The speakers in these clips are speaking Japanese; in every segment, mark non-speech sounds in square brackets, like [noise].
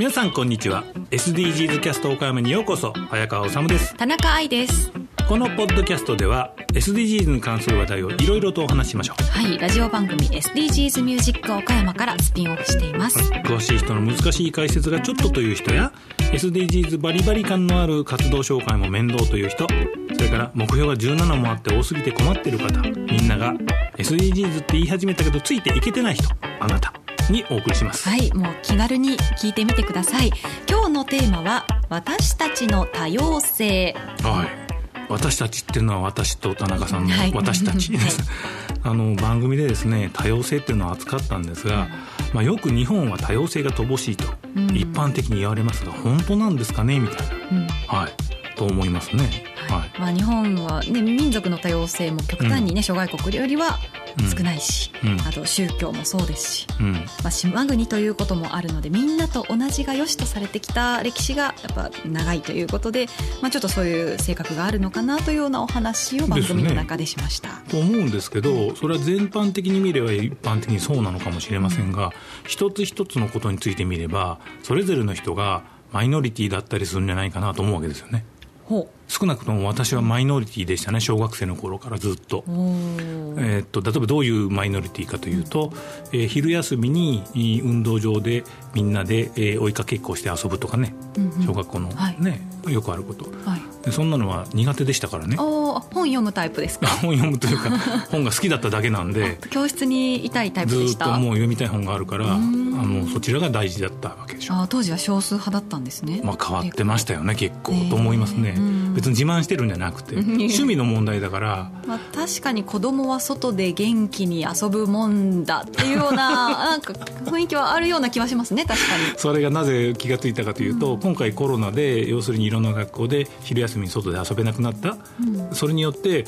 皆さんこんにちは。SDGs キャスト岡山にようこそ。早川治です。田中愛です。このポッドキャストでは SDGs に関する話題をいろいろとお話ししましょう。はいラジオ番組 SDGs ミュージック岡山からスピンオフしています。詳しい人の難しい解説がちょっとという人や SDGs バリバリ感のある活動紹介も面倒という人それから目標が17もあって多すぎて困っている方みんなが SDGs って言い始めたけどついていけてない人あなたにお送りします。はいもう気軽に聞いてみてください。今日のテーマは私たちの多様性。はい。私たちっていうのは私と田中さんのはい。私たちです、[laughs] あの番組でですね多様性っていうのを扱ったんですが、まあ、よく日本は多様性が乏しいとうん。一般的に言われますが本当なんですかね？みたいうん。な、はい、と思いますね。はい。まあ、日本は、ね、民族の多様性も極端にね、諸外国よりは少ないし、うん。あと宗教もそうですし、うん。まあ、島国ということもあるのでみんなと同じが良しとされてきた歴史がやっぱ長いということで、まあ、ちょっとそういう性格があるのかなというようなお話を番組の中でしました。と思うんですけどそれは全般的に見れば一般的にそうなのかもしれませんが一つ一つのことについて見ればそれぞれの人がマイノリティだったりするんじゃないかなと思うわけですよね。ほ少なくとも私はマイノリティでしたね小学生の頃からずっと。えーっと例えばどういうマイノリティかというと、えー昼休みにえー運動場でみんなで、えー追いかけっこをして遊ぶとかね、うんうん。小学校の、はい。ねよくあること。はい、でそんなのは苦手でしたからね。本読むタイプですか？[laughs] 本読むというか本が好きだっただけなんで。教室にいたいタイプずでした。ーっともう読みたい本があるからあんのそちらが大事だったわけでしょ。あー当時は少数派だったんですね、まあ、変わってましたよね結構と思いますね。うん別に自慢してるんじゃなくてうん。趣味の問題だから。まあ、確かに子供は外で元気に遊ぶもんだっていうような [laughs] なんか雰囲気はあるような気はしますね確かに。それがなぜ気がついたかというと、今回コロナで要するにいろんな学校で昼休みに外で遊べなくなった、それによって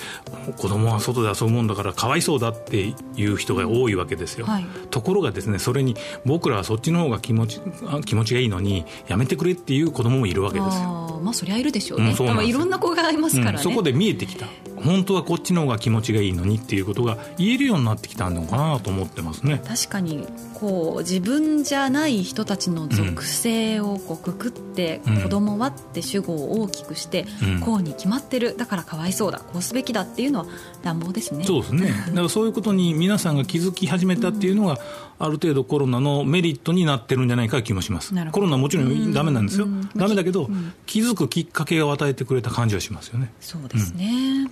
子供は外で遊ぶもんだからかわいそうだっていう人が多いわけですよ、はい。ところがですねそれに僕らはそっちの方が気持ちあ気持ちがいいのにやめてくれっていう子供もいるわけですよ。あーまあそりゃいるでしょうね、うんそういろんな子がいますからね、うんそこで見えてきた本当はこっちの方が気持ちがいいのにっていうことが言えるようになってきたのかなと思ってますね。確かにこう自分じゃない人たちの属性をこうくくって、うん。子供はって主語を大きくして、うん。こうに決まってる。だからかわいそうだ。こうすべきだっていうのは [laughs] 乱暴ですね。そうですね。[laughs] だからそういうことに皆さんが気づき始めたっていうのがある程度コロナのメリットになってるんじゃないか気もします。コロナはもちろんダメなんですよ、うん。ダメだけど、うん。気づくきっかけを与えてくれた感じはしますよね。そうですね、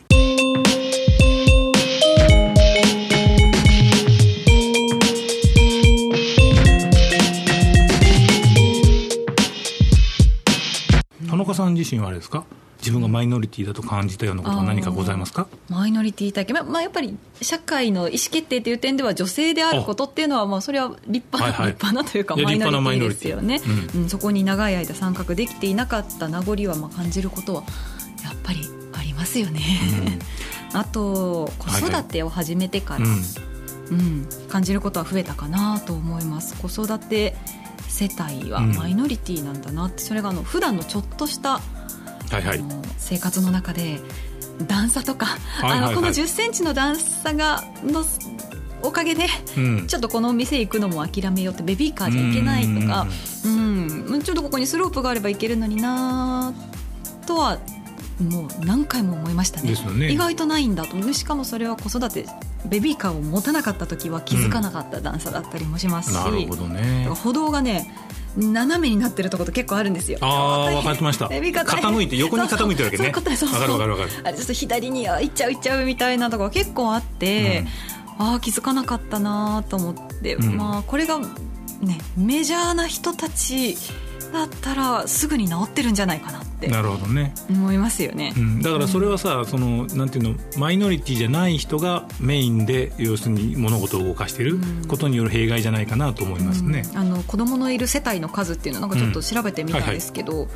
自身はあれですか？自分がマイノリティだと感じたようなことは何かございますか？マイノリティ体験、まあまあ、やっぱり社会の意思決定という点では女性であることっていうのはまあそれは立派な、はいはい立派なというかマイノリティ。ですよね、うん。そこに長い間参画できていなかった名残はまあ感じることはやっぱりありますよね、[laughs] あと子育てを始めてから、うん。うん。感じることは増えたかなと思います。子育て世帯はうん。マイノリティなんだなってそれがあの普段のちょっとしたはいはい。生活の中で段差とか、あのこの1 0ンチの段差がのおかげでうん。ちょっとこのお店行くのも諦めようってベビーカーじゃいけないとかうんちょっとここにスロープがあればいけるのになとはもう何回も思いましたね。ね。意外とないんだとでしかもそれは子育てベビーカーを持たなかった時は気づかなかった段差だったりもしますし、なるほどね。歩道がね斜めになってるところ結構あるんですよ。ああ分かってました。傾いて横に傾いてるわけね。そうそうそう。分かる分かる分かる。あれちょっと左にあ行っちゃう行っちゃうみたいなところ結構あって、ああ気づかなかったなと思って、うん。まあこれがねメジャーな人たちだったらすぐに治ってるんじゃないかなってなるほどね。思いますよね。うん、だからそれはさ、そのなんていうのマイノリティじゃない人がメインで要するに物事を動かしていることによる弊害じゃないかなと思いますね。うん。あの子供のいる世帯の数っていうのをなんかちょっと調べてみたんですけど、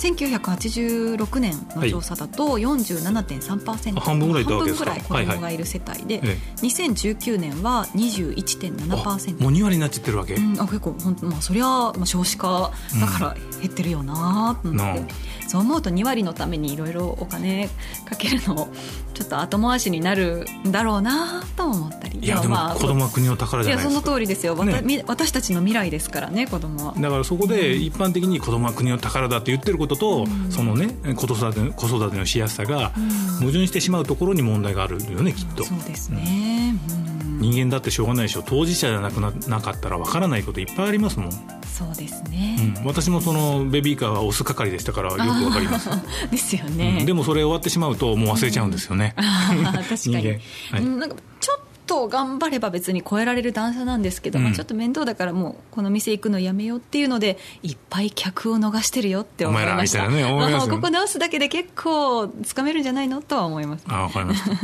1986年の調査だと47.3%、はい、半分ぐら半分ぐらい子供がいる世帯で、はいはい、2019年は21.7%もう2割になっちゃってるわけ、うん、あ結構本当まあそりゃ、まあ、少子化だから減ってるよなと思って、うん、そう思うと2割のためにいろいろお金かけるのちょっと後回しになるんだろうなと思ったり。いやでも子供は国の宝じゃないですか。いやその通りですよ、ね、私たちの未来ですからね子供は。だからそこで一般的に子供は国の宝だって言ってることと、うん、そのね子育て子育てのしやすさが矛盾してしまうところに問題があるよねきっと、そうですね、人間だってしょうがないでしょ。当事者じゃなくななかったらわからないこといっぱいありますもん。そうですね、うん、私もそのベビーカーは押す係でしたからよくわかります。[laughs] ですよね、うん、でもそれ終わってしまうともう忘れちゃうんですよね、うん、確かに、[laughs] はい、なんかちょっと頑張れば別に超えられる段差なんですけど、まあ、ちょっと面倒だからもうこの店行くのやめようっていうのでいっぱい客を逃してるよって思いました。ね、まあ、ここ直すだけで結構つかめるんじゃないの？とは思います、あわかりました。[laughs]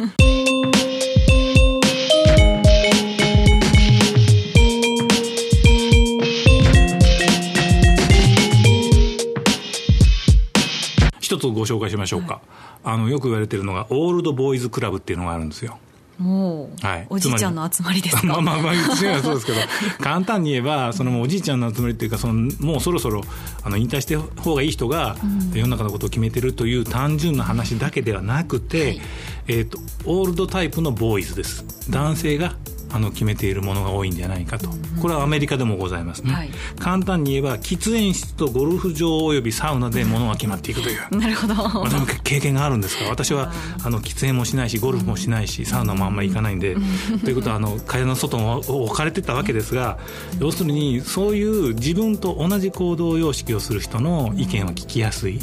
一つご紹介しましょうか、はい、あのよく言われてるのがオールドボーイズクラブっていうのがあるんですよもう、はい、おじいちゃんの集まりですか？[laughs] まあまあまあ違うそうですけど [laughs] 簡単に言えばそのおじいちゃんの集まりっていうかそのもうそろそろあの引退して方がいい人が、世の中のことを決めてるという単純な話だけではなくて、はい、えーとオールドタイプのボーイズです。男性があの決めているものが多いんじゃないかと、これはアメリカでもございますね、はい、簡単に言えば喫煙室とゴルフ場およびサウナでものが決まっていくという。[laughs] なるほど。私も経験があるんですが私はあの喫煙もしないしゴルフもしないしサウナもあんまり行かないんで、ということはあの会社の外を置かれてたわけですが要するにそういう自分と同じ行動様式をする人の意見は聞きやすい、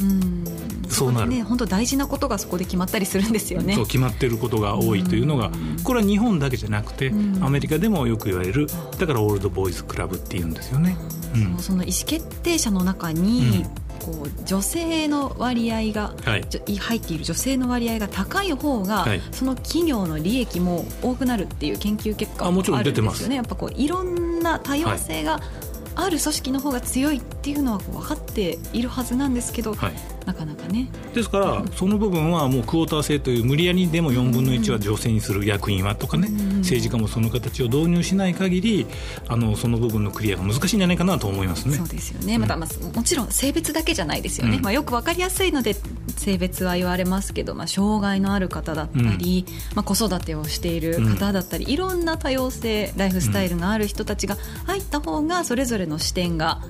そうなる、ね、本当大事なことがそこで決まったりするんですよね。そう決まってることが多いというのがこれは日本だけじゃなくて、アメリカでもよく言われるだからオールドボーイズクラブっていうんですよね。うん、その意思決定者の中に、こう女性の割合が、はい、入っている女性の割合が高い方が、はい、その企業の利益も多くなるっていう研究結果もあるんですよね。やっぱこういろんな多様性がある組織の方が強いっていうのは分かっているはずなんですけど、はい、なかなかね。ですから、その部分はもうクオーター制という無理やりでも4分の1は女性にする役員はとかね、政治家もその形を導入しない限りあのその部分のクリアが難しいんじゃないかなと思いますね。そうですよね、また、まあ、もちろん性別だけじゃないですよね、まあ、よく分かりやすいので性別は言われますけど、まあ、障害のある方だったり、まあ、子育てをしている方だったり、いろんな多様性ライフスタイルがある人たちが入った方がそれぞれの視点が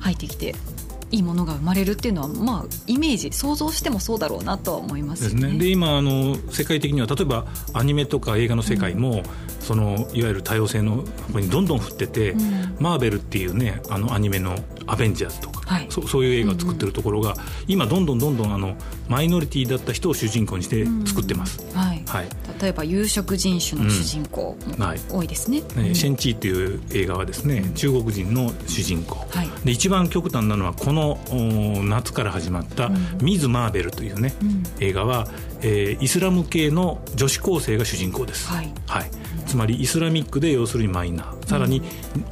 入ってきて、いいものが生まれるっていうのは、まあ、イメージ想像してもそうだろうなとは思いますね。で、ね、今あの世界的には例えばアニメとか映画の世界も、うん、そのいわゆる多様性のこにどんどん振ってて、うん、マーベルっていうねあのアニメの「アベンジャーズ」とか、はい、そそういう映画を作ってるところが、うんうん、今どんどんどんどんあのマイノリティだった人を主人公にして作ってます。うん、はい、はい、例えば有色人種の主人公も多いですね。はい、シェンチーっていう映画はですね中国人の主人公、はい、で一番極端なのはこの夏から始まった「ミズ・マーベル」というね、うん、映画は、えー、イスラム系の女子高生が主人公です。はい、はい。つまりイスラミックで要するにマイナー。さらに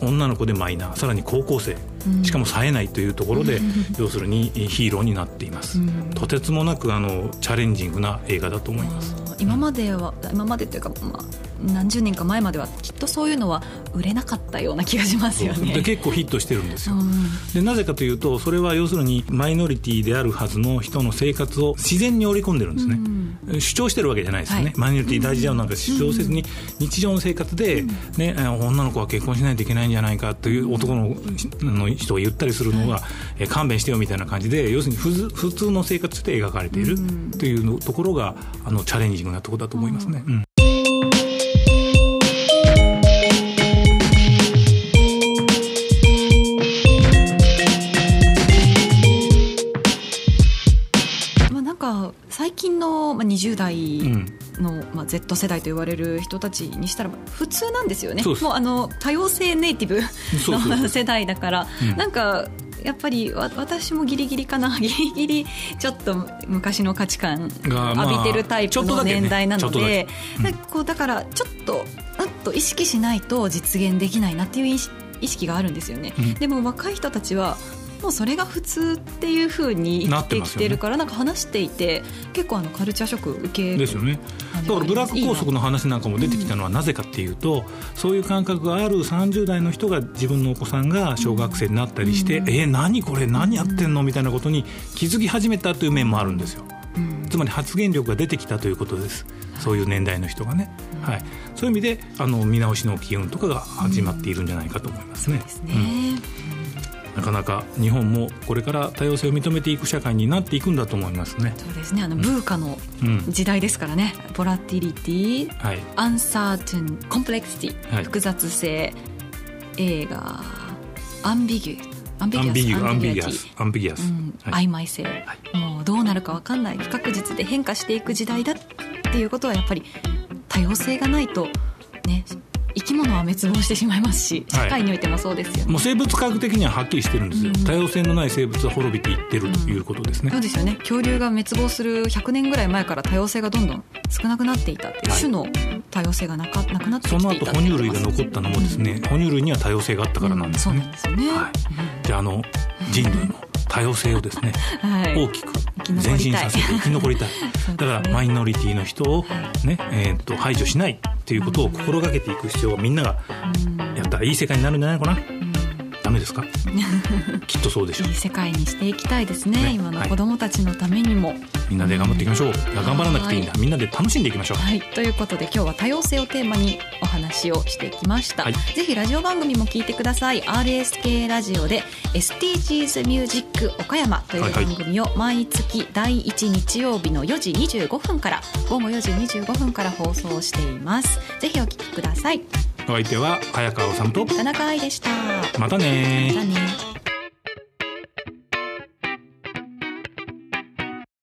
女の子でマイナー。さらに高校生。しかも冴えないというところで、要するにヒーローになっています、とてつもなくあのチャレンジングな映画だと思います。今までは、今までというか、まあ、何十年か前まではきっとそういうのは売れなかったような気がしますよね。で結構ヒットしてるんですよ、うん、でなぜかというとそれは要するにマイノリティであるはずの人の生活を自然に織り込んでるんですね、うん、主張してるわけじゃないですよね、はい、マイノリティ大事だよなんか主張せずに日常の生活で、ね、女の子は結婚しないといけないんじゃないかという男の人が言ったりするのが、はい、勘弁してよみたいな感じで要するに普通の生活で描かれているというところがあのチャレンジングなところだと思いますね。うん20代の、まあ、Z 世代と言われる人たちにしたら普通なんですよね。もうあの多様性ネイティブの世代だから、うん、なんかやっぱり私もギリギリかな。[laughs] ギリギリちょっと昔の価値観浴びてるタイプの年代なので、まあねうん、だからちょっとっと意識しないと実現できないなっていう意識があるんですよね、うん、でも若い人たちはもうそれが普通っていうふうに言ってきてるから、ななんか話していて結構あのカルチャーショック受けですよね。だからブラック拘束の話なんかも出てきたのはなぜかっていうと、そういう感覚がある30代の人が自分のお子さんが小学生になったりして、うん、えー、何これ？何やってんの？みたいなことに気づき始めたという面もあるんですよ。つまり発言力が出てきたということです、そういう年代の人がね、はい、そういう意味であの見直しの機運とかが始まっているんじゃないかと思いますね。すねなかなか日本もこれから多様性を認めていく社会になっていくんだと思いますね。そうですね。あの、 VUCA の時代ですからね。 volatility、はい、 uncertain、 complexity、はい、複雑性、 A が、ambigu ambigu ambiguou s ambiguous、曖昧性、はい、もうどうなるか分かんない。不確実で変化していく時代だっていうことはやっぱり多様性がないとね生き物は滅亡してしまいますし社会においてもそうですよね、はい、もう生物科学的にははっきりしてるんですよ、うん、多様性のない生物は滅びていってるということですね、うん、そうですよね。恐竜が滅亡する100年ぐらい前から多様性がどんどん少なくなっていたって、はい、種の多様性がなかなくなってきていたその後哺乳類が残ったのもですね、うん、哺乳類には多様性があったからなんですね、そうなんですよね、はい、じゃああの人類の多様性をですね、はい、大きく前進させて生き残りたい。[laughs] だからマイノリティの人をね、えー、と排除しないっていうことを心がけていく必要はみんながやったらいい世界になるんじゃないかな。ダメですか？[laughs] きっとそうでしょう。いい世界にしていきたいですね、ね、今の子供たちのためにも、はい、みんなで頑張っていきましょう、い。や頑張らなくていいんだ。みんなで楽しんでいきましょう。はい。ということで今日は多様性をテーマにお話をしてきました、はい、ぜひラジオ番組も聞いてください。RSK ラジオで SDGs ミュージック岡山という番組を毎月第1日曜日の4時25分から午後4時25分から放送しています。ぜひお聞きくださいお相手は早川治と田中愛でした。またねまたね